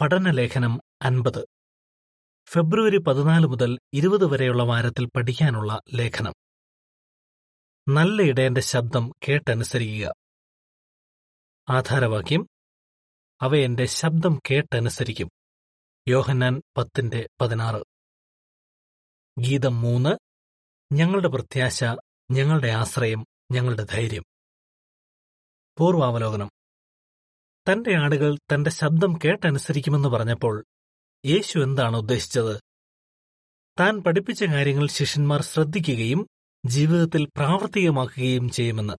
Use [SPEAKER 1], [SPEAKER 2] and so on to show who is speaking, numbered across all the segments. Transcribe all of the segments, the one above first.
[SPEAKER 1] പഠനലേഖനം അൻപത്. ഫെബ്രുവരി പതിനാല് മുതൽ ഇരുപത് വരെയുള്ള വാരത്തിൽ പഠിക്കാനുള്ള ലേഖനം. നല്ല ഇടയന്റെ ശബ്ദം കേട്ടനുസരിക്കുക. ആധാരവാക്യം അവ ശബ്ദം കേട്ടനുസരിക്കും. യോഹന്നാൻ പത്തിന്റെ പതിനാറ്. ഗീതം മൂന്ന് ഞങ്ങളുടെ പ്രത്യാശ ഞങ്ങളുടെ ആശ്രയം ഞങ്ങളുടെ ധൈര്യം. പൂർവാവലോകനം. തന്റെ ആടുകൾ തന്റെ ശബ്ദം കേട്ടനുസരിക്കുമെന്ന് പറഞ്ഞപ്പോൾ യേശു എന്താണ് ഉദ്ദേശിച്ചത്? താൻ പഠിപ്പിച്ച കാര്യങ്ങൾ ശിഷ്യന്മാർ ശ്രദ്ധിക്കുകയും ജീവിതത്തിൽ പ്രാവർത്തികമാക്കുകയും ചെയ്യുമെന്ന്.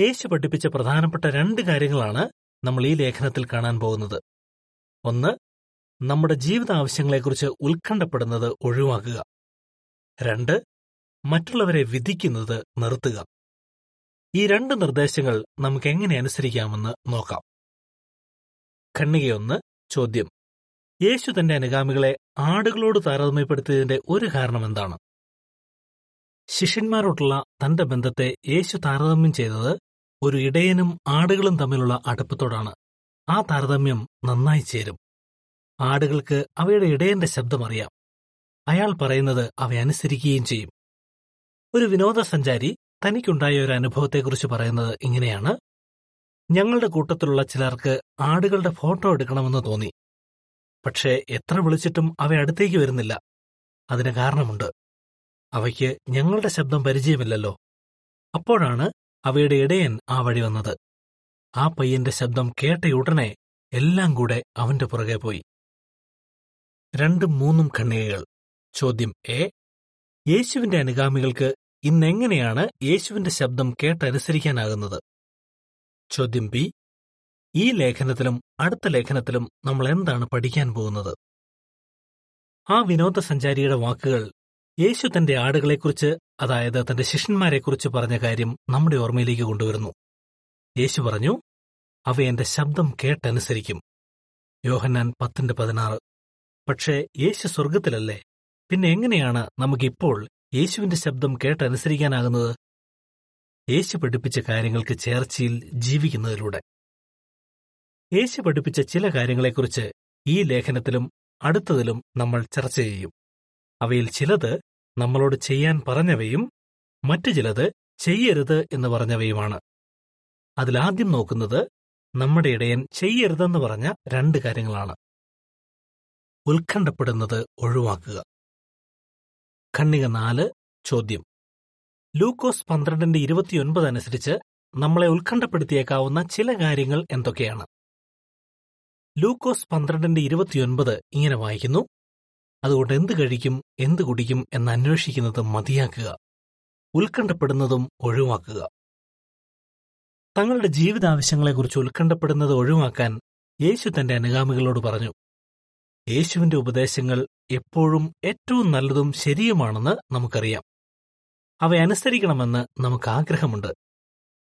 [SPEAKER 1] യേശു പഠിപ്പിച്ച പ്രധാനപ്പെട്ട രണ്ട് കാര്യങ്ങളാണ് നമ്മൾ ഈ ലേഖനത്തിൽ കാണാൻ പോകുന്നത്. ഒന്ന് നമ്മുടെ ജീവിത ആവശ്യങ്ങളെക്കുറിച്ച് ഉത്കണ്ഠപ്പെടുന്നത് ഒഴിവാക്കുക. രണ്ട് മറ്റുള്ളവരെ വിധിക്കുന്നത് നിർത്തുക. ഈ രണ്ട് നിർദ്ദേശങ്ങൾ നമുക്ക് എങ്ങനെ അനുസരിക്കാമെന്ന് നോക്കാം. ഖണ്ണികയൊന്ന് ചോദ്യം. യേശു തന്റെ അനുഗാമികളെ ആടുകളോട് താരതമ്യപ്പെടുത്തിയതിന്റെ ഒരു കാരണം എന്താണ്? ശിഷ്യന്മാരോടുള്ള തന്റെ ബന്ധത്തെ യേശു താരതമ്യം ചെയ്തത് ഒരു ഇടയനും ആടുകളും തമ്മിലുള്ള അടുപ്പത്തോടാണ്. ആ താരതമ്യം നന്നായി ചേരും. ആടുകൾക്ക് അവയുടെ ഇടയന്റെ ശബ്ദമറിയാം അയാൾ പറയുന്നത് അവ അനുസരിക്കുകയും ചെയ്യും. ഒരു വിനോദസഞ്ചാരി തനിക്കുണ്ടായ ഒരു അനുഭവത്തെക്കുറിച്ച് പറയുന്നത് ഇങ്ങനെയാണ്. ഞങ്ങളുടെ കൂട്ടത്തിലുള്ള ചിലർക്ക് ആടുകളുടെ ഫോട്ടോ എടുക്കണമെന്ന് തോന്നി. പക്ഷേ എത്ര വിളിച്ചിട്ടും അവ അടുത്തേക്ക് വരുന്നില്ല. അതിന് കാരണമുണ്ട്. അവയ്ക്ക് ഞങ്ങളുടെ ശബ്ദം പരിചയമില്ലല്ലോ. അപ്പോഴാണ് അവയുടെ ഇടയൻ ആ വഴി വന്നത്. ആ പയ്യന്റെ ശബ്ദം കേട്ടയുടനെ എല്ലാം കൂടെ അവന്റെ പുറകെ പോയി. രണ്ടും മൂന്നും ഖണ്ണികകൾ ചോദ്യം എ യേശുവിന്റെ അനുഗാമികൾക്ക് ഇന്നെങ്ങനെയാണ് യേശുവിന്റെ ശബ്ദം കേട്ടനുസരിക്കാനാകുന്നത്? ചോദ്യം ബി. ഈ ലേഖനത്തിലും അടുത്ത ലേഖനത്തിലും നമ്മൾ എന്താണ് പഠിക്കാൻ പോകുന്നത്? ആ വിനോദസഞ്ചാരിയുടെ വാക്കുകൾ യേശു തന്റെ ആടുകളെക്കുറിച്ച് അതായത് തന്റെ ശിഷ്യന്മാരെക്കുറിച്ച് പറഞ്ഞ കാര്യം നമ്മുടെ ഓർമ്മയിലേക്ക് കൊണ്ടുവരുന്നു. യേശു പറഞ്ഞു അവ ശബ്ദം കേട്ടനുസരിക്കും. യോഹന്നാൻ പത്തിന്റെ പതിനാറ്. പക്ഷേ യേശു സ്വർഗത്തിലല്ലേ പിന്നെ എങ്ങനെയാണ് നമുക്കിപ്പോൾ യേശുവിന്റെ ശബ്ദം കേട്ടനുസരിക്കാനാകുന്നത്? യേശു പഠിപ്പിച്ച കാര്യങ്ങൾക്ക് ചേർച്ചയിൽ ജീവിക്കുന്നതിലൂടെ. യേശു പഠിപ്പിച്ച ചില കാര്യങ്ങളെക്കുറിച്ച് ഈ ലേഖനത്തിലും അടുത്തതിലും നമ്മൾ ചർച്ച ചെയ്യും. അവയിൽ ചിലത് നമ്മളോട് ചെയ്യാൻ പറഞ്ഞവയും മറ്റു ചിലത് ചെയ്യരുത് എന്ന് പറഞ്ഞവയുമാണ്. അതിലാദ്യം നോക്കുന്നത് നമ്മുടെ ഇടയൻ ചെയ്യരുതെന്ന് പറഞ്ഞ രണ്ട് കാര്യങ്ങളാണ്. ഉത്കണ്ഠപ്പെടുന്നത് ഒഴിവാക്കുക. ഖണ്ണിക നാല് ചോദ്യം. ലൂക്കോസ് പന്ത്രണ്ടിന്റെ ഇരുപത്തിയൊൻപത് അനുസരിച്ച് നമ്മളെ ഉത്കണ്ഠപ്പെടുത്തിയേക്കാവുന്ന ചില കാര്യങ്ങൾ എന്തൊക്കെയാണ്? ലൂക്കോസ് പന്ത്രണ്ടിന്റെ ഇരുപത്തിയൊൻപത് ഇങ്ങനെ വായിക്കുന്നു. അതുകൊണ്ട് എന്ത് കഴിക്കും എന്ത് കുടിക്കും എന്ന് അന്വേഷിക്കുന്നത് മതിയാക്കുക. ഉത്കണ്ഠപ്പെടുന്നതും ഒഴിവാക്കുക. തങ്ങളുടെ ജീവിതാവശ്യങ്ങളെക്കുറിച്ച് ഉത്കണ്ഠപ്പെടുന്നത് ഒഴിവാക്കാൻ യേശു തന്റെ അനുഗാമികളോട് പറഞ്ഞു യേശുവിന്റെ ഉപദേശങ്ങൾ എപ്പോഴും ഏറ്റവും നല്ലതും ശരിയുമാണെന്ന് നമുക്കറിയാം. അവ അനുസരിക്കണമെന്ന് നമുക്ക് ആഗ്രഹമുണ്ട്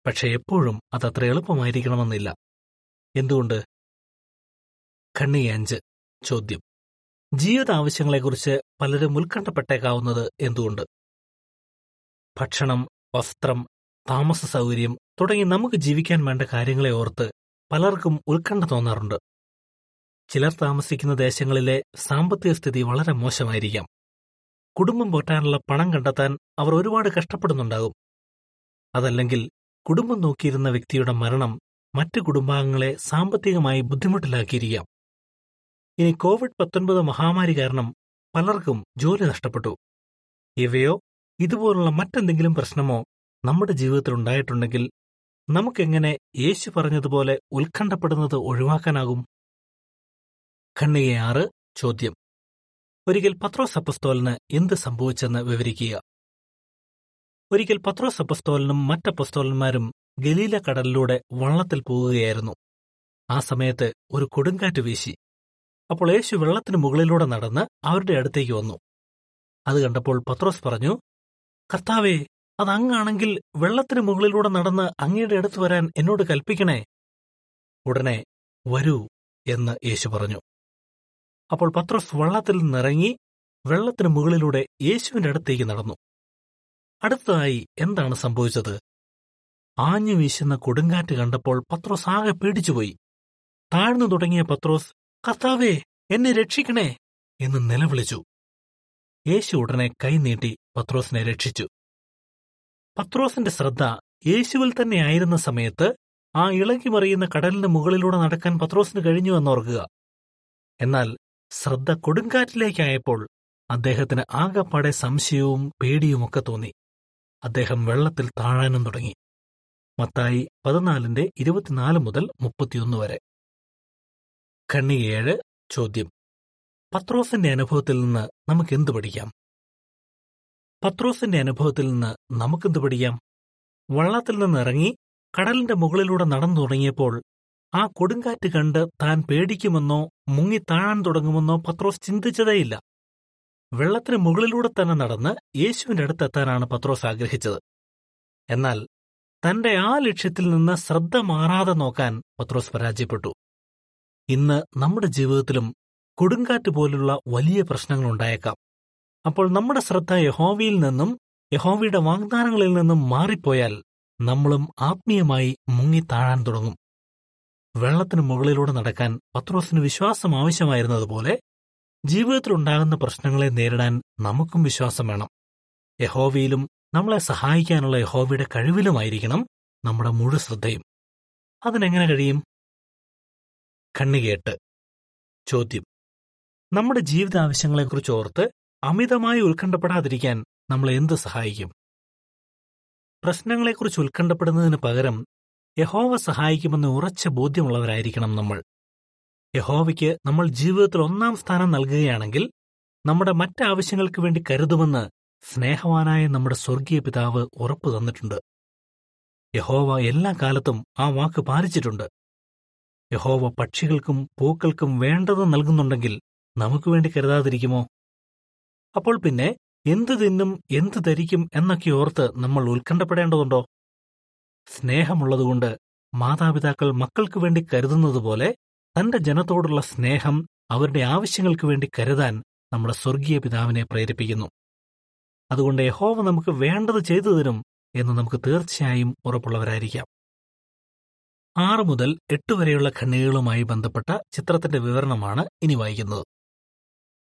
[SPEAKER 1] പക്ഷെ എപ്പോഴും അതത്ര എളുപ്പമായിരിക്കണമെന്നില്ല. എന്തുകൊണ്ട്? കണ്ണി അഞ്ച് ചോദ്യം. ജീവിത ആവശ്യങ്ങളെക്കുറിച്ച് പലരും ഉത്കണ്ഠപ്പെട്ടേക്കാവുന്നത് എന്തുകൊണ്ട്? ഭക്ഷണം വസ്ത്രം താമസ സൗകര്യം തുടങ്ങി നമുക്ക് ജീവിക്കാൻ വേണ്ട കാര്യങ്ങളെ ഓർത്ത് പലർക്കും ഉത്കണ്ഠ തോന്നാറുണ്ട്. ചിലർ താമസിക്കുന്ന ദേശങ്ങളിലെ സാമ്പത്തിക സ്ഥിതി വളരെ മോശമായിരിക്കാം. കുടുംബം പോറ്റാനുള്ള പണം കണ്ടെത്താൻ അവർ ഒരുപാട് കഷ്ടപ്പെടുന്നുണ്ടാകും. അതല്ലെങ്കിൽ കുടുംബം നോക്കിയിരുന്ന വ്യക്തിയുടെ മരണം മറ്റ് കുടുംബാംഗങ്ങളെ സാമ്പത്തികമായി ബുദ്ധിമുട്ടിലാക്കിയിരിക്കാം. ഇനി കോവിഡ് പത്തൊൻപത് മഹാമാരി കാരണം പലർക്കും ജോലി നഷ്ടപ്പെട്ടു. ഇവയോ ഇതുപോലുള്ള മറ്റെന്തെങ്കിലും പ്രശ്നമോ നമ്മുടെ ജീവിതത്തിൽ ഉണ്ടായിട്ടുണ്ടെങ്കിൽ നമുക്കെങ്ങനെ യേശു പറഞ്ഞതുപോലെ ഉത്കണ്ഠപ്പെടുന്നത് ഒഴിവാക്കാനാകും? ഖണ്ണികയാറ് ചോദ്യം. ഒരിക്കൽ പത്രോസ് അപ്പസ്തോലിന് എന്ത് സംഭവിച്ചെന്ന് വിവരിക്കുക. ഒരിക്കൽ പത്രോസ് അപ്പസ്തോലനും മറ്റപ്പസ്തോലന്മാരും ഗലീല കടലിലൂടെ വള്ളത്തിൽ പോവുകയായിരുന്നു ആ സമയത്ത് ഒരു കൊടുങ്കാറ്റ് വീശി. അപ്പോൾ യേശു വെള്ളത്തിന് മുകളിലൂടെ നടന്ന് അവരുടെ അടുത്തേക്ക് വന്നു. അത് കണ്ടപ്പോൾ പത്രോസ് പറഞ്ഞു കർത്താവേ അത് അങ്ങാണെങ്കിൽ വെള്ളത്തിന് മുകളിലൂടെ നടന്ന് അങ്ങയുടെ അടുത്ത് വരാൻ എന്നോട് കൽപ്പിക്കണേ. ഉടനെ വരൂ എന്ന് യേശു പറഞ്ഞു. അപ്പോൾ പത്രോസ് വള്ളത്തിൽ നിന്നിറങ്ങി വെള്ളത്തിന് മുകളിലൂടെ യേശുവിന്റെ അടുത്തേക്ക് നടന്നു. അടുത്തതായി എന്താണ് സംഭവിച്ചത്? ആഞ്ഞു വീശുന്ന കൊടുങ്കാറ്റ് കണ്ടപ്പോൾ പത്രോസ് ആകെ പേടിച്ചുപോയി. താഴ്ന്നു തുടങ്ങിയ പത്രോസ് കർത്താവേ എന്നെ രക്ഷിക്കണേ എന്ന് നിലവിളിച്ചു. യേശു ഉടനെ കൈനീട്ടി പത്രോസിനെ രക്ഷിച്ചു. പത്രോസിന്റെ ശ്രദ്ധ യേശുവിൽ തന്നെയായിരുന്ന സമയത്ത് ആ ഇളകി മറിയുന്ന കടലിന് മുകളിലൂടെ നടക്കാൻ പത്രോസിന് കഴിഞ്ഞു എന്നോർക്കുക എന്നാൽ ശ്രദ്ധ കൊടുങ്കാറ്റിലേക്കായപ്പോൾ അദ്ദേഹത്തിന് ആകപ്പാടെ സംശയവും പേടിയുമൊക്കെ തോന്നി. അദ്ദേഹം വെള്ളത്തിൽ താഴാനും തുടങ്ങി. മത്തായി പതിനാലിന്റെ ഇരുപത്തിനാല് മുതൽ മുപ്പത്തിയൊന്ന് വരെ. കണ്ണി ഏഴ് ചോദ്യം. പത്രോസിന്റെ അനുഭവത്തിൽ നിന്ന് നമുക്ക് എന്തു പഠിക്കാം? പത്രോസിന്റെ അനുഭവത്തിൽ നിന്ന് നമുക്കെന്ത് പഠിക്കാം? വള്ളത്തിൽ നിന്നിറങ്ങി കടലിന്റെ മുകളിലൂടെ നടന്നു തുടങ്ങിയപ്പോൾ ആ കൊടുങ്കാറ്റ് കണ്ട് താൻ പേടിക്കുമെന്നോ മുങ്ങിത്താഴാൻ തുടങ്ങുമെന്നോ പത്രോസ് ചിന്തിച്ചതേയില്ല. വെള്ളത്തിന് മുകളിലൂടെ തന്നെ നടന്ന് യേശുവിന്റെ അടുത്തെത്താനാണ് പത്രോസ് ആഗ്രഹിച്ചത്. എന്നാൽ തന്റെ ആ ലക്ഷ്യത്തിൽ നിന്ന് ശ്രദ്ധ മാറാതെ നോക്കാൻ പത്രോസ് പരാജയപ്പെട്ടു. ഇന്ന് നമ്മുടെ ജീവിതത്തിലും കൊടുങ്കാറ്റ് പോലുള്ള വലിയ പ്രശ്നങ്ങൾ ഉണ്ടായേക്കാം അപ്പോൾ നമ്മുടെ ശ്രദ്ധ യഹോവയിൽ നിന്നും യഹോവയുടെ വാഗ്ദാനങ്ങളിൽ നിന്നും മാറിപ്പോയാൽ നമ്മളും ആത്മീയമായി മുങ്ങി മുങ്ങിത്താഴാൻ തുടങ്ങും. വെള്ളത്തിന് മുകളിലൂടെ നടക്കാൻ പത്രോസിന് വിശ്വാസം ആവശ്യമായിരുന്നതുപോലെ ജീവിതത്തിലുണ്ടാകുന്ന പ്രശ്നങ്ങളെ നേരിടാൻ നമുക്കും വിശ്വാസം വേണം. യഹോവയിലും നമ്മളെ സഹായിക്കാനുള്ള യഹോവയുടെ കഴിവിലുമായിരിക്കണം നമ്മുടെ മുഴു ശ്രദ്ധയും. അതിനെങ്ങനെ കഴിയും? കണ്ണുകേട്ട്. ചോദ്യം. നമ്മുടെ ജീവിത ആവശ്യങ്ങളെക്കുറിച്ച് ഓർത്ത് അമിതമായി ഉത്കണ്ഠപ്പെടാതിരിക്കാൻ നമ്മളെ എന്ത് സഹായിക്കും? പ്രശ്നങ്ങളെക്കുറിച്ച് ഉത്കണ്ഠപ്പെടുന്നതിന് പകരം യഹോവ സഹായിക്കുമെന്ന് ഉറച്ച ബോധ്യമുള്ളവരായിരിക്കണം നമ്മൾ. യഹോവയ്ക്ക് നമ്മൾ ജീവിതത്തിൽ ഒന്നാം സ്ഥാനം നൽകുകയാണെങ്കിൽ നമ്മുടെ മറ്റാവശ്യങ്ങൾക്ക് വേണ്ടി കരുതുമെന്ന് സ്നേഹവാനായ നമ്മുടെ സ്വർഗീയ പിതാവ് ഉറപ്പു തന്നിട്ടുണ്ട്. യഹോവ എല്ലാ കാലത്തും ആ വാക്ക് പാലിച്ചിട്ടുണ്ട്. യഹോവ പക്ഷികൾക്കും പൂക്കൾക്കും വേണ്ടത് നൽകുന്നുണ്ടെങ്കിൽ നമുക്ക് വേണ്ടി കരുതാതിരിക്കുമോ? അപ്പോൾ പിന്നെ എന്തു തിന്നും എന്തു ധരിക്കും എന്നൊക്കെ ഓർത്ത് നമ്മൾ ഉത്കണ്ഠപ്പെടേണ്ടതുണ്ടോ? സ്നേഹമുള്ളതുകൊണ്ട് മാതാപിതാക്കൾ മക്കൾക്ക് വേണ്ടി കരുതുന്നതുപോലെ തന്റെ ജനത്തോടുള്ള സ്നേഹം അവരുടെ ആവശ്യങ്ങൾക്ക് വേണ്ടി കരുതാൻ നമ്മുടെ സ്വർഗീയ പിതാവിനെ പ്രേരിപ്പിക്കുന്നു. അതുകൊണ്ട് യഹോവ നമുക്ക് വേണ്ടത് ചെയ്തു തരും എന്ന് നമുക്ക് തീർച്ചയായും ഉറപ്പുള്ളവരായിരിക്കാം. ആറ് മുതൽ എട്ട് വരെയുള്ള ഖണ്ഡികകളുമായി ബന്ധപ്പെട്ട ചിത്രത്തിന്റെ വിവരണമാണ് ഇനി വായിക്കുന്നത്.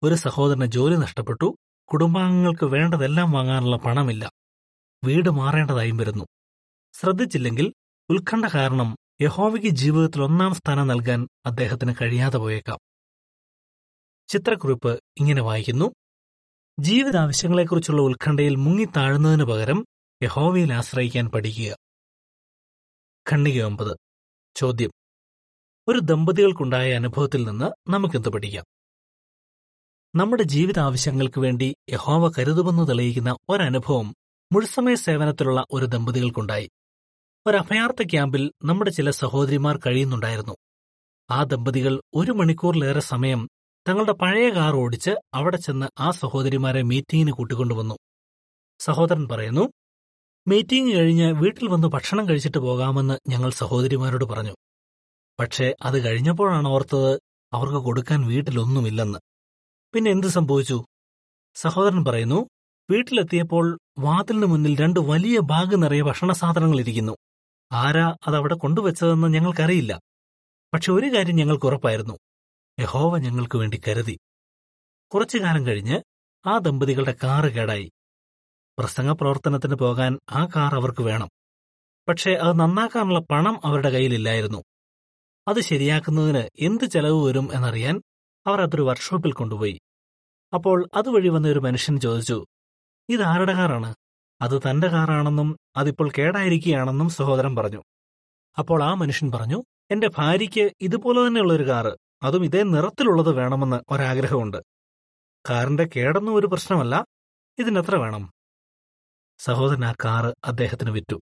[SPEAKER 1] ഒരു സഹോദരന് ജോലി നഷ്ടപ്പെട്ടു കുടുംബാംഗങ്ങൾക്ക് വേണ്ടതെല്ലാം വാങ്ങാനുള്ള പണമില്ല. വീട് മാറേണ്ടതായും വരുന്നു. ശ്രദ്ധിച്ചില്ലെങ്കിൽ ഉത്കണ്ഠ കാരണം യഹോവയ്ക്ക് ജീവിതത്തിൽ ഒന്നാം സ്ഥാനം നൽകാൻ അദ്ദേഹത്തിന് കഴിയാതെ പോയേക്കാം. ചിത്രക്കുറിപ്പ് ഇങ്ങനെ വായിക്കുന്നു. ജീവിതാവശ്യങ്ങളെക്കുറിച്ചുള്ള ഉത്കണ്ഠയിൽ മുങ്ങിത്താഴുന്നതിനു പകരം യഹോവയിൽ ആശ്രയിക്കാൻ പഠിക്കുക. ഖണ്ഡിക ഒമ്പത്. ചോദ്യം. ഒരു ദമ്പതികൾക്കുണ്ടായ അനുഭവത്തിൽ നിന്ന് നമുക്കെന്ത് പഠിക്കാം? നമ്മുടെ ജീവിതാവശ്യങ്ങൾക്ക് വേണ്ടി യഹോവ കരുതുമെന്ന് തെളിയിക്കുന്ന ഒരനുഭവം മുഴുസമയ സേവനത്തിലുള്ള ഒരു ദമ്പതികൾക്കുണ്ടായി. ഒരു അഭയാർത്ഥ ക്യാമ്പിൽ നമ്മുടെ ചില സഹോദരിമാർ കഴിയുന്നുണ്ടായിരുന്നു. ആ ദമ്പതികൾ ഒരു മണിക്കൂറിലേറെ സമയം തങ്ങളുടെ പഴയ കാർ ഓടിച്ച് അവിടെ ചെന്ന് ആ സഹോദരിമാരെ മീറ്റിംഗിന് കൂട്ടിക്കൊണ്ടുവന്നു സഹോദരൻ പറയുന്നു മീറ്റിംഗ് കഴിഞ്ഞ് വീട്ടിൽ വന്ന് ഭക്ഷണം കഴിച്ചിട്ട് പോകാമെന്ന് ഞങ്ങൾ സഹോദരിമാരോട് പറഞ്ഞു. പക്ഷേ അത് കഴിഞ്ഞപ്പോഴാണ് ഓർത്തത് അവർക്ക് കൊടുക്കാൻ വീട്ടിലൊന്നുമില്ലെന്ന്. പിന്നെ എന്ത് സംഭവിച്ചു? സഹോദരൻ പറയുന്നു വീട്ടിലെത്തിയപ്പോൾ വാതിലിന് മുന്നിൽ രണ്ട് വലിയ ബാഗ് നിറയെ ഭക്ഷണ സാധനങ്ങൾ ഇരിക്കുന്നു. ആരാ അതവിടെ കൊണ്ടുവച്ചതെന്ന് ഞങ്ങൾക്കറിയില്ല. പക്ഷെ ഒരു കാര്യം ഞങ്ങൾക്ക് ഉറപ്പായിരുന്നു. യഹോവ ഞങ്ങൾക്ക് വേണ്ടി കരുതി. കുറച്ചു കാലം കഴിഞ്ഞ് ആ ദമ്പതികളുടെ കാറ് കേടായി. പ്രസംഗ പ്രവർത്തനത്തിന് പോകാൻ ആ കാർ അവർക്ക് വേണം. പക്ഷേ അത് നന്നാക്കാനുള്ള പണം അവരുടെ കയ്യിലില്ലായിരുന്നു. അത് ശരിയാക്കുന്നതിന് എന്ത് ചെലവ് വരും എന്നറിയാൻ അവർ അതൊരു വർക്ക്ഷോപ്പിൽ കൊണ്ടുപോയി. അപ്പോൾ അതുവഴി വന്ന ഒരു മനുഷ്യൻ ചോദിച്ചു ഇതാരുടെ കാറാണ്? അത് തന്റെ കാറാണെന്നും അതിപ്പോൾ കേടായിരിക്കുകയാണെന്നും സഹോദരൻ പറഞ്ഞു. അപ്പോൾ ആ മനുഷ്യൻ പറഞ്ഞു എന്റെ ഭാര്യയ്ക്ക് ഇതുപോലെ തന്നെയുള്ള ഒരു കാറ് അതും ഇതേ നിറത്തിലുള്ളത് വേണമെന്ന് ഒരാഗ്രഹമുണ്ട്. കാറിന്റെ കേടൊന്നും ഒരു പ്രശ്നമല്ല ഇതിനെത്ര വേണം. സഹോദരൻ ആ കാറ് അദ്ദേഹത്തിന് വിറ്റു.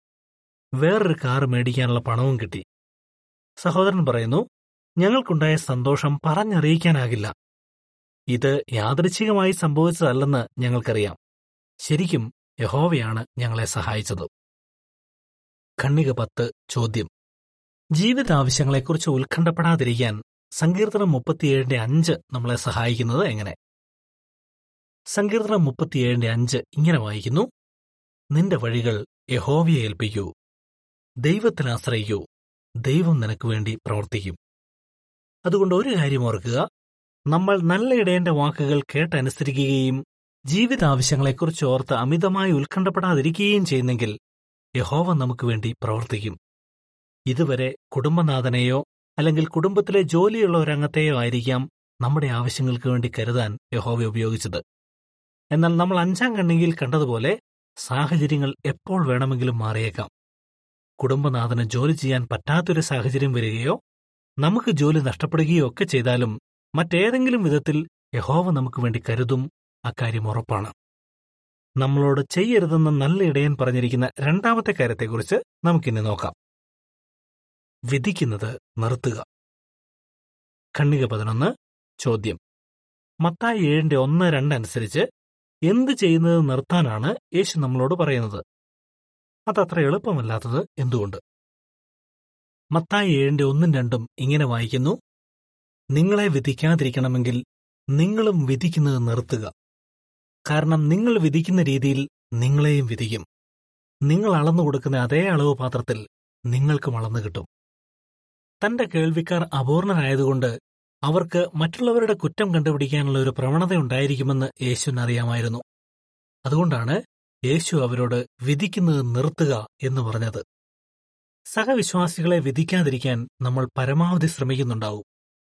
[SPEAKER 1] വേറൊരു കാറ് മേടിക്കാനുള്ള പണവും കിട്ടി. സഹോദരൻ പറയുന്നു ഞങ്ങൾക്കുണ്ടായ സന്തോഷം പറഞ്ഞറിയിക്കാനാകില്ല. ഇത് യാദൃച്ഛികമായി സംഭവിച്ചതല്ലെന്ന് ഞങ്ങൾക്കറിയാം. ശരിക്കും യഹോവയാണ് ഞങ്ങളെ സഹായിച്ചത്. ഖണ്ണിക പത്ത് ചോദ്യം. ജീവിതാവശ്യങ്ങളെക്കുറിച്ച് ഉത്കണ്ഠപ്പെടാതിരിക്കാൻ സങ്കീർത്തനം മുപ്പത്തിയേഴിന്റെ അഞ്ച് നമ്മളെ സഹായിക്കുന്നത് എങ്ങനെ? സങ്കീർത്തനം മുപ്പത്തിയേഴിന്റെ അഞ്ച് ഇങ്ങനെ വായിക്കുന്നു. നിന്റെ വഴികൾ യഹോവയെ ഏൽപ്പിക്കൂ. ദൈവത്തിനാശ്രയിക്കൂ ദൈവം നിനക്ക് വേണ്ടി പ്രവർത്തിക്കും. അതുകൊണ്ട് ഒരു കാര്യം ഓർക്കുക. നമ്മൾ നല്ല ഇടയന്റെ വാക്കുകൾ കേട്ടനുസരിക്കുകയും ജീവിത ആവശ്യങ്ങളെക്കുറിച്ച് ഓർത്ത് അമിതമായി ഉത്കണ്ഠപ്പെടാതിരിക്കുകയും ചെയ്യുന്നെങ്കിൽ യഹോവ നമുക്ക് വേണ്ടി പ്രവർത്തിക്കും. ഇതുവരെ കുടുംബനാഥനെയോ അല്ലെങ്കിൽ കുടുംബത്തിലെ ജോലിയുള്ള ഒരംഗത്തെയോ ആയിരിക്കാം നമ്മുടെ ആവശ്യങ്ങൾക്ക് വേണ്ടി കരുതാൻ യഹോവ ഉപയോഗിച്ചത്. എന്നാൽ നമ്മൾ അഞ്ചാം കണ്ണികയിൽ കണ്ടതുപോലെ സാഹചര്യങ്ങൾ എപ്പോൾ വേണമെങ്കിലും മാറിയേക്കാം. കുടുംബനാഥന് ജോലി ചെയ്യാൻ പറ്റാത്തൊരു സാഹചര്യം വരികയോ നമുക്ക് ജോലി നഷ്ടപ്പെടുകയോ ഒക്കെ ചെയ്താലും മറ്റേതെങ്കിലും വിധത്തിൽ യഹോവ നമുക്ക് വേണ്ടി കരുതും അക്കാര്യം ഉറപ്പാണ്. നമ്മളോട് ചെയ്യരുതെന്ന് നല്ല ഇടയൻ പറഞ്ഞിരിക്കുന്ന രണ്ടാമത്തെ കാര്യത്തെക്കുറിച്ച് നമുക്കിന്ന് നോക്കാം. വിധിക്കുന്നത് നിർത്തുക. ഖണ്ണിക പതിനൊന്ന് ചോദ്യം. മത്തായി ഏഴിന്റെ ഒന്ന് രണ്ട് അനുസരിച്ച് എന്ത് ചെയ്യുന്നത് നിർത്താനാണ് യേശു നമ്മളോട് പറയുന്നത്? അതത്ര എളുപ്പമല്ലാത്തത് എന്തുകൊണ്ട്? മത്തായി ഏഴിന്റെ ഒന്നും രണ്ടും ഇങ്ങനെ വായിക്കുന്നു. നിങ്ങളെ വിധിക്കാതിരിക്കണമെങ്കിൽ നിങ്ങളും വിധിക്കുന്നത് നിർത്തുക. കാരണം നിങ്ങൾ വിധിക്കുന്ന രീതിയിൽ നിങ്ങളെയും വിധിക്കും. നിങ്ങൾ അളന്നു കൊടുക്കുന്ന അതേ അളവ് പാത്രത്തിൽ നിങ്ങൾക്കും അളന്നു കിട്ടും. തന്റെ കേൾവിക്കാർ അപൂർണരായതുകൊണ്ട് അവർക്ക് മറ്റുള്ളവരുടെ കുറ്റം കണ്ടുപിടിക്കാനുള്ള ഒരു പ്രവണത ഉണ്ടായിരിക്കുമെന്ന് യേശുവിന് അറിയാമായിരുന്നു. അതുകൊണ്ടാണ് യേശു അവരോട് വിധിക്കുന്നത് നിർത്തുക എന്ന് പറഞ്ഞത്. സഹവിശ്വാസികളെ വിധിക്കാതിരിക്കാൻ നമ്മൾ പരമാവധി ശ്രമിക്കുന്നുണ്ടാവും.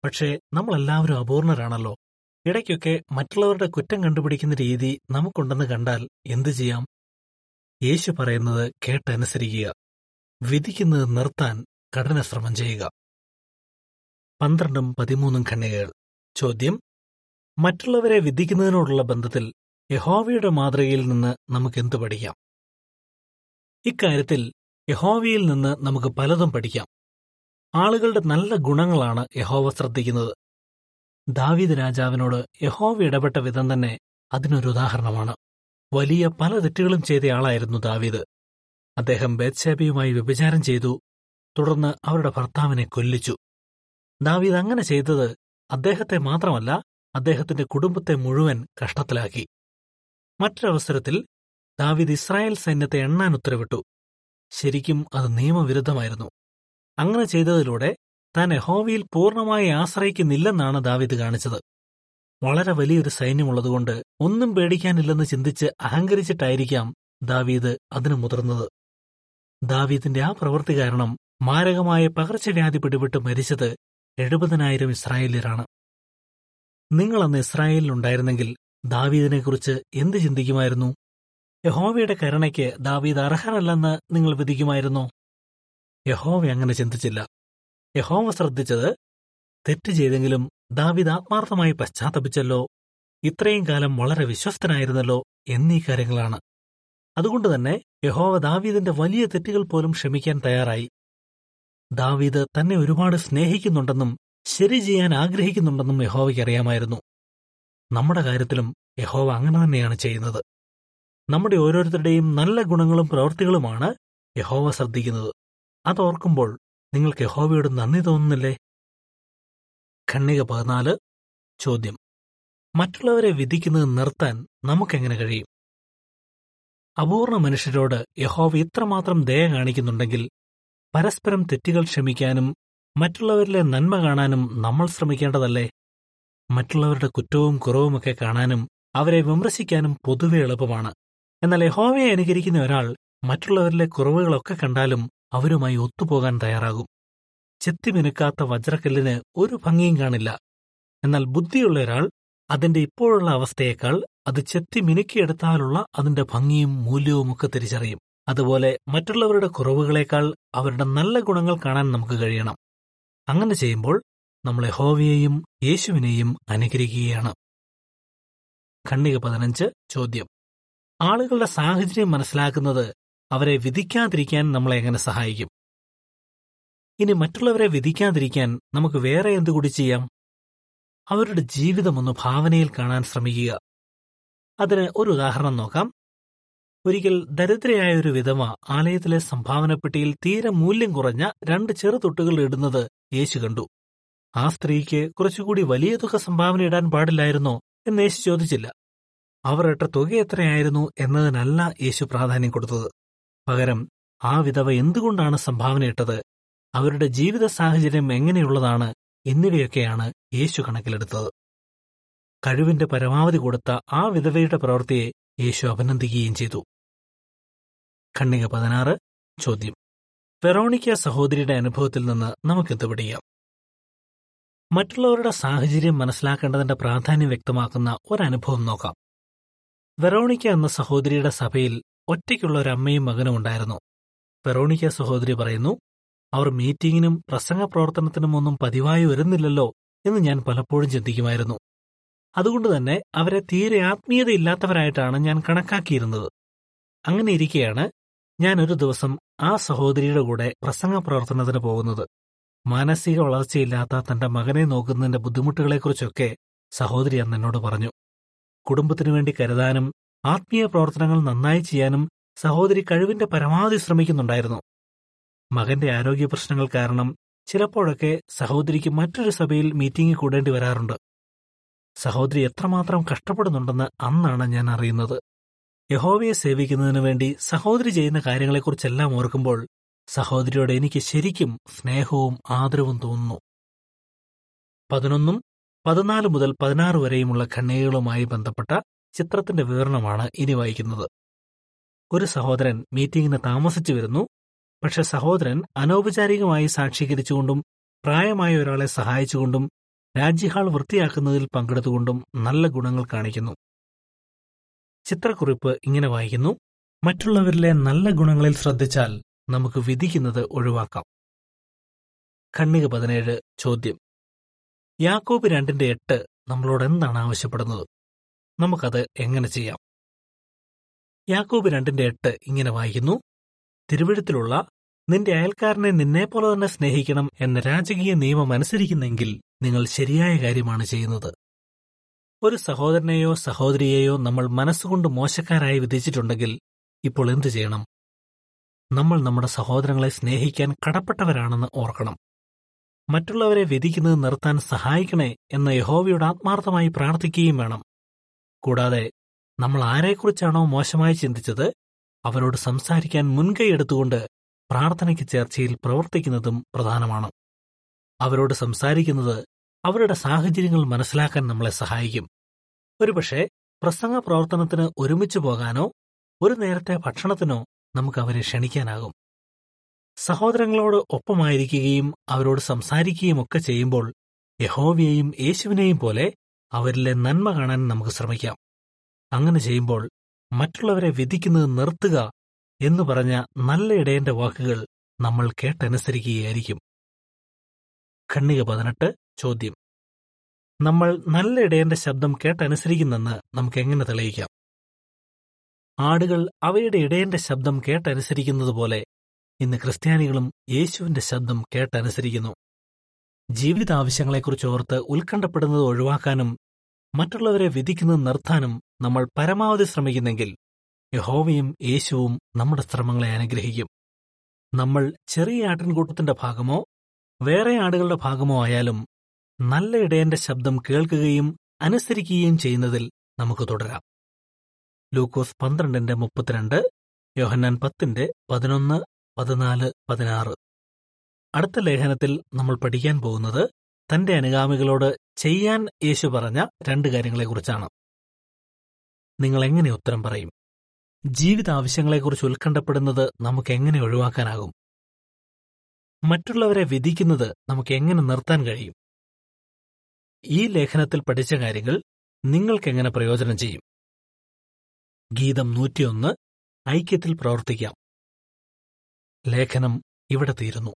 [SPEAKER 1] പക്ഷേ നമ്മളെല്ലാവരും അപൂർണരാണല്ലോ. ഇടയ്ക്കൊക്കെ മറ്റുള്ളവരുടെ കുറ്റം കണ്ടുപിടിക്കുന്ന രീതി നമുക്കുണ്ടെന്ന് കണ്ടാൽ എന്തു ചെയ്യാം? യേശു പറയുന്നത് കേട്ടനുസരിക്കുക. വിധിക്കുന്നത് നിർത്താൻ കഠിന ശ്രമം ചെയ്യുക. പന്ത്രണ്ടും പതിമൂന്നും ഖണ്ണികകൾ ചോദ്യം മറ്റുള്ളവരെ വിധിക്കുന്നതിനോടുള്ള ബന്ധത്തിൽ യഹോവയുടെ മാതൃകയിൽ നിന്ന് നമുക്ക് എന്തു പഠിക്കാം? ഇക്കാര്യത്തിൽ യഹോവയിൽ നിന്ന് നമുക്ക് പലതും പഠിക്കാം. ആളുകളുടെ നല്ല ഗുണങ്ങളാണ് യഹോവ ശ്രദ്ധിക്കുന്നത്. ദാവീദ് രാജാവിനോട് യഹോവ ഇടപെട്ട വിധം തന്നെ അതിനൊരു ഉദാഹരണമാണ്. വലിയ പല തെറ്റുകളും ചെയ്തയാളായിരുന്നു ദാവീദ്. അദ്ദേഹം ബേത്സേബയുമായി വ്യഭിചാരം ചെയ്തു തുടർന്ന് അവരുടെ ഭർത്താവിനെ കൊല്ലിച്ചു. ദാവീദ് അങ്ങനെ ചെയ്തത് അദ്ദേഹത്തെ മാത്രമല്ല അദ്ദേഹത്തിന്റെ കുടുംബത്തെ മുഴുവൻ കഷ്ടത്തിലാക്കി. മറ്റൊരവസരത്തിൽ ദാവീദ് ഇസ്രായേൽ സൈന്യത്തെ എണ്ണാൻ ഉത്തരവിട്ടു. ശരിക്കും അത് നിയമവിരുദ്ധമായിരുന്നു. അങ്ങനെ ചെയ്തതിലൂടെ താൻ യഹോവയിൽ പൂർണമായി ആശ്രയിക്കുന്നില്ലെന്നാണ് ദാവിദ് കാണിച്ചത്. വളരെ വലിയൊരു സൈന്യമുള്ളതുകൊണ്ട് ഒന്നും പേടിക്കാനില്ലെന്ന് ചിന്തിച്ച് അഹങ്കരിച്ചിട്ടായിരിക്കാം ദാവീദ് അതിനു മുതിർന്നത്. ദാവീദിന്റെ ആ പ്രവൃത്തി കാരണം മാരകമായ പകർച്ചവ്യാധി പിടിപെട്ട് മരിച്ചത് എഴുപതിനായിരം ഇസ്രായേല്യരാണ്. നിങ്ങൾ അന്ന് ഇസ്രായേലിലുണ്ടായിരുന്നെങ്കിൽ ദാവീദിനെക്കുറിച്ച് എന്ത് ചിന്തിക്കുമായിരുന്നു? യഹോവയുടെ കരുണയ്ക്ക് ദാവീദ് അർഹനല്ലെന്ന് നിങ്ങൾ വിധിക്കുമായിരുന്നോ? യഹോവ അങ്ങനെ ചിന്തിച്ചില്ല. യഹോവ ശ്രദ്ധിച്ചത് തെറ്റ് ചെയ്തെങ്കിലും ദാവിദ് ആത്മാർത്ഥമായി പശ്ചാത്തപിച്ചല്ലോ. ഇത്രയും കാലം വളരെ വിശ്വസ്തനായിരുന്നല്ലോ എന്നീ കാര്യങ്ങളാണ്. അതുകൊണ്ട് തന്നെ യഹോവ ദാവീദിന്റെ വലിയ തെറ്റുകൾ പോലും ക്ഷമിക്കാൻ തയ്യാറായി. ദാവീദ് തന്നെ ഒരുപാട് സ്നേഹിക്കുന്നുണ്ടെന്നും ശരി ചെയ്യാൻ ആഗ്രഹിക്കുന്നുണ്ടെന്നും യഹോവയ്ക്ക് അറിയാമായിരുന്നു. നമ്മുടെ കാര്യത്തിലും യഹോവ അങ്ങനെ തന്നെയാണ് ചെയ്യുന്നത്. നമ്മുടെ ഓരോരുത്തരുടെയും നല്ല ഗുണങ്ങളും പ്രവൃത്തികളുമാണ് യഹോവ ശ്രദ്ധിക്കുന്നത്. അതോർക്കുമ്പോൾ നിങ്ങൾക്ക് യഹോവയോട് നന്ദി തോന്നുന്നില്ലേ? ഖണ്ണിക പതിനാല് ചോദ്യം. മറ്റുള്ളവരെ വിധിക്കുന്നത് നിർത്താൻ നമുക്കെങ്ങനെ കഴിയും? അപൂർണ മനുഷ്യരോട് യഹോവ ഇത്രമാത്രം ദയ കാണിക്കുന്നുണ്ടെങ്കിൽ പരസ്പരം തെറ്റുകൾ ക്ഷമിക്കാനും മറ്റുള്ളവരിലെ നന്മ കാണാനും നമ്മൾ ശ്രമിക്കേണ്ടതല്ലേ? മറ്റുള്ളവരുടെ കുറ്റവും കുറവുമൊക്കെ കാണാനും അവരെ വിമർശിക്കാനും പൊതുവെ എളുപ്പമാണ്. എന്നാൽ യഹോവയെ അനുകരിക്കുന്ന ഒരാൾ മറ്റുള്ളവരിലെ കുറവുകളൊക്കെ കണ്ടാലും അവരുമായി ഒത്തുപോകാൻ തയ്യാറാകും. ചെത്തിമിനുക്കാത്ത വജ്രക്കല്ലിന് ഒരു ഭംഗിയും കാണില്ല. എന്നാൽ ബുദ്ധിയുള്ള ഒരാൾ അതിന്റെ ഇപ്പോഴുള്ള അവസ്ഥയേക്കാൾ അത് ചെത്തി മിനുക്കിയെടുത്താലുള്ള അതിന്റെ ഭംഗിയും മൂല്യവുമൊക്കെ തിരിച്ചറിയും. അതുപോലെ മറ്റുള്ളവരുടെ കുറവുകളേക്കാൾ അവരുടെ നല്ല ഗുണങ്ങൾ കാണാൻ നമുക്ക് കഴിയണം. അങ്ങനെ ചെയ്യുമ്പോൾ നമ്മളെ ഹോവിയെയും യേശുവിനെയും അനുകരിക്കുകയാണ് ഖണ്ണിക പതിനഞ്ച് ചോദ്യം. ആളുകളുടെ സാഹചര്യം മനസ്സിലാക്കുന്നത് അവരെ വിധിക്കാതിരിക്കാൻ നമ്മളെ എങ്ങനെ സഹായിക്കും? ഇനി മറ്റുള്ളവരെ വിധിക്കാതിരിക്കാൻ നമുക്ക് വേറെ എന്തുകൂടി ചെയ്യാം? അവരുടെ ജീവിതമൊന്ന് ഭാവനയിൽ കാണാൻ ശ്രമിക്കുക. അതിന് ഒരു ഉദാഹരണം നോക്കാം. ഒരിക്കൽ ദരിദ്രയായ ഒരു വിധവ ആലയത്തിലെ സംഭാവനപ്പെട്ടിയിൽ തീരെ മൂല്യം കുറഞ്ഞ രണ്ട് ചെറുതൊട്ടുകൾ ഇടുന്നത് യേശു കണ്ടു. ആ സ്ത്രീക്ക് കുറച്ചുകൂടി വലിയ തുക സംഭാവന ഇടാൻ പാടില്ലായിരുന്നോ എന്ന് യേശു ചോദിച്ചില്ല. അവർ ഇട്ട തുക എത്രയായിരുന്നു എന്നതിനല്ല യേശു പ്രാധാന്യം കൊടുത്തത്. പകരം ആ വിധവ എന്തുകൊണ്ടാണ് സംഭാവന ഇട്ടത്? അവരുടെ ജീവിത സാഹചര്യം എങ്ങനെയുള്ളതാണ് എന്നിവയൊക്കെയാണ് യേശു കണക്കിലെടുത്തത്. കഴിവിന്റെ പരമാവധി കൊടുത്ത ആ വിധവയുടെ പ്രവൃത്തിയെ യേശു അഭിനന്ദിക്കുകയും ചെയ്തു. ഖണ്ണിക പതിനാറ് ചോദ്യം. വെറോണിക്ക സഹോദരിയുടെ അനുഭവത്തിൽ നിന്ന് നമുക്കെന്ത് പഠിക്കാം മറ്റുള്ളവരുടെ സാഹചര്യം മനസ്സിലാക്കേണ്ടതിന്റെ പ്രാധാന്യം വ്യക്തമാക്കുന്ന ഒരനുഭവം നോക്കാം. വെറോണിക്ക എന്ന സഹോദരിയുടെ സഭയിൽ ഒറ്റയ്ക്കുള്ള ഒരു അമ്മയും മകനും ഉണ്ടായിരുന്നു. വെറോണിക്ക സഹോദരി പറയുന്നു അവർ മീറ്റിംഗിനും പ്രസംഗ പ്രവർത്തനത്തിനും ഒന്നും പതിവായി വരുന്നില്ലല്ലോ എന്ന് ഞാൻ പലപ്പോഴും ചിന്തിക്കുമായിരുന്നു. അതുകൊണ്ട് തന്നെ അവരെ തീരെ ആത്മീയതയില്ലാത്തവരായിട്ടാണ് ഞാൻ കണക്കാക്കിയിരുന്നത്. അങ്ങനെ ഇരിക്കെയാണ് ഞാൻ ഒരു ദിവസം ആ സഹോദരിയുടെ കൂടെ പ്രസംഗ പ്രവർത്തനത്തിന് പോകുന്നത്. മാനസിക വളർച്ചയില്ലാത്ത തന്റെ മകനെ നോക്കുന്നതിന്റെ ബുദ്ധിമുട്ടുകളെക്കുറിച്ചൊക്കെ സഹോദരി അന്ന് എന്നോട് പറഞ്ഞു. കുടുംബത്തിനു വേണ്ടി കരുതാനും ആത്മീയ പ്രവർത്തനങ്ങൾ നന്നായി ചെയ്യാനും സഹോദരി കഴിവിന്റെ പരമാവധി ശ്രമിക്കുന്നുണ്ടായിരുന്നു. മകന്റെ ആരോഗ്യ പ്രശ്നങ്ങൾ കാരണം ചിലപ്പോഴൊക്കെ സഹോദരിക്ക് മറ്റൊരു സഭയിൽ മീറ്റിംഗിൽ കൂടേണ്ടി വരാറുണ്ട്. സഹോദരി എത്രമാത്രം കഷ്ടപ്പെടുന്നുണ്ടെന്ന് അന്നാണ് ഞാൻ അറിയുന്നത്. യഹോവയെ സേവിക്കുന്നതിനു വേണ്ടി സഹോദരി ചെയ്യുന്ന കാര്യങ്ങളെക്കുറിച്ചെല്ലാം ഓർക്കുമ്പോൾ സഹോദരിയോട് എനിക്ക് ശരിക്കും സ്നേഹവും ആദരവും തോന്നുന്നു. പതിനൊന്നും പതിനാല് മുതൽ പതിനാറ് വരെയുമുള്ള ഖണ്ണികളുമായി ബന്ധപ്പെട്ട ചിത്രത്തിന്റെ വിവരണമാണ് ഇനി വായിക്കുന്നത്. ഒരു സഹോദരൻ മീറ്റിംഗിന് താമസിച്ചു വരുന്നു. പക്ഷെ സഹോദരൻ അനൗപചാരികമായി സാക്ഷീകരിച്ചുകൊണ്ടും പ്രായമായ ഒരാളെ സഹായിച്ചുകൊണ്ടും രാജ്യഹാൾ വൃത്തിയാക്കുന്നതിൽ പങ്കെടുത്തുകൊണ്ടും നല്ല ഗുണങ്ങൾ കാണിക്കുന്നു. ചിത്രക്കുറിപ്പ് ഇങ്ങനെ വായിക്കുന്നു. മറ്റുള്ളവരിലെ നല്ല ഗുണങ്ങളിൽ ശ്രദ്ധിച്ചാൽ നമുക്ക് വിധിക്കുന്നത് ഒഴിവാക്കാം. ഖണ്ണിക പതിനേഴ് ചോദ്യം. യാക്കോബ് രണ്ടിന്റെ എട്ട് നമ്മളോട് എന്താണ് ആവശ്യപ്പെടുന്നത്? നമുക്കത് എങ്ങനെ ചെയ്യാം? യാക്കോബ് രണ്ടിന്റെ എട്ട് ഇങ്ങനെ വായിക്കുന്നു. തിരുവഴുത്തിലുള്ള നിന്റെ അയൽക്കാരനെ നിന്നെപ്പോലെ തന്നെ സ്നേഹിക്കണം എന്ന രാജകീയ നിയമം അനുസരിക്കുന്നെങ്കിൽ നിങ്ങൾ ശരിയായ കാര്യമാണ് ചെയ്യുന്നത്. ഒരു സഹോദരനെയോ സഹോദരിയെയോ നമ്മൾ മനസ്സുകൊണ്ട് മോശക്കാരായി വിധിച്ചിട്ടുണ്ടെങ്കിൽ ഇപ്പോൾ എന്തു ചെയ്യണം? നമ്മൾ നമ്മുടെ സഹോദരങ്ങളെ സ്നേഹിക്കാൻ കടപ്പെട്ടവരാണെന്ന് ഓർക്കണം. മറ്റുള്ളവരെ വിധിക്കുന്നത് നിർത്താൻ സഹായിക്കണേ എന്ന യഹോവയോട് ആത്മാർത്ഥമായി പ്രാർത്ഥിക്കുകയും വേണം. കൂടാതെ നമ്മൾ ആരെക്കുറിച്ചാണോ മോശമായി ചിന്തിച്ചത് അവരോട് സംസാരിക്കാൻ മുൻകൈ എടുത്തുകൊണ്ട് പ്രാർത്ഥനയ്ക്ക് ചേർച്ചയിൽ പ്രവർത്തിക്കുന്നതും പ്രധാനമാണ്. അവരോട് സംസാരിക്കുന്നത് അവരുടെ സാഹചര്യങ്ങൾ മനസ്സിലാക്കാൻ നമ്മളെ സഹായിക്കും. ഒരുപക്ഷെ പ്രസംഗ പ്രവർത്തനത്തിന് ഒരുമിച്ച് പോകാനോ ഒരു നേരത്തെ ഭക്ഷണത്തിനോ നമുക്ക് അവരെ ക്ഷണിക്കാനാകും. സഹോദരങ്ങളോട് ഒപ്പമായിരിക്കുകയും അവരോട് സംസാരിക്കുകയും ഒക്കെ ചെയ്യുമ്പോൾ യഹോവയെയും യേശുവിനെയും പോലെ അവരിലെ നന്മ കാണാൻ നമുക്ക് ശ്രമിക്കാം. അങ്ങനെ ചെയ്യുമ്പോൾ മറ്റുള്ളവരെ വിധിക്കുന്നത് നിർത്തുക എന്ന് പറഞ്ഞ നല്ല ഇടയന്റെ വാക്കുകൾ നമ്മൾ കേട്ടനുസരിക്കുകയായിരിക്കും. ഖണ്ണിക പതിനെട്ട് ചോദ്യം. നമ്മൾ നല്ല ഇടയന്റെ ശബ്ദം കേട്ടനുസരിക്കുന്നെന്ന് നമുക്ക് എങ്ങനെ തെളിയിക്കാം? ആടുകൾ അവയുടെ ഇടയന്റെ ശബ്ദം കേട്ടനുസരിക്കുന്നത് പോലെ ഇന്ന് ക്രിസ്ത്യാനികളും യേശുവിന്റെ ശബ്ദം കേട്ടനുസരിക്കുന്നു. ജീവിതാവശ്യങ്ങളെക്കുറിച്ച് ഓർത്ത് ഉത്കണ്ഠപ്പെടുന്നത് ഒഴിവാക്കാനും മറ്റുള്ളവരെ വിധിക്കുന്നത് നിർത്താനും നമ്മൾ പരമാവധി ശ്രമിക്കുന്നെങ്കിൽ യഹോവയും യേശുവും നമ്മുടെ ശ്രമങ്ങളെ അനുഗ്രഹിക്കും. നമ്മൾ ചെറിയ ആട്ടിൻകൂട്ടത്തിന്റെ ഭാഗമോ വേറെ ആടുകളുടെ ഭാഗമോ ആയാലും നല്ല ഇടയന്റെ ശബ്ദം കേൾക്കുകയും അനുസരിക്കുകയും ചെയ്യുന്നതിൽ നമുക്ക് തുടരാം. ലൂക്കോസ് പന്ത്രണ്ടിന്റെ മുപ്പത്തിരണ്ട് യോഹന്നാൻ പത്തിന്റെ പതിനൊന്ന് പതിനാല് പതിനാറ്. അടുത്ത ലേഖനത്തിൽ നമ്മൾ പഠിക്കാൻ പോകുന്നത് തന്റെ അനുഗാമികളോട് ചെയ്യാൻ യേശു പറഞ്ഞ രണ്ട് കാര്യങ്ങളെക്കുറിച്ചാണ്. നിങ്ങൾ എങ്ങനെ ഉത്തരം പറയും? ജീവിത ആവശ്യങ്ങളെക്കുറിച്ച് ഉത്കണ്ഠപ്പെടുന്നത് നമുക്ക് എങ്ങനെ ഒഴിവാക്കാനാകും? മറ്റുള്ളവരെ വിധിക്കുന്നത് നമുക്ക് എങ്ങനെ നിർത്താൻ കഴിയും? ഈ ലേഖനത്തിൽ പഠിച്ച കാര്യങ്ങൾ നിങ്ങൾക്കെങ്ങനെ പ്രയോജനം ചെയ്യും? ഗീതം നൂറ്റിയൊന്ന് ഐക്യത്തിൽ പ്രവർത്തിക്കാം. ലേഖനം ഇവിടെ തീരുന്നു.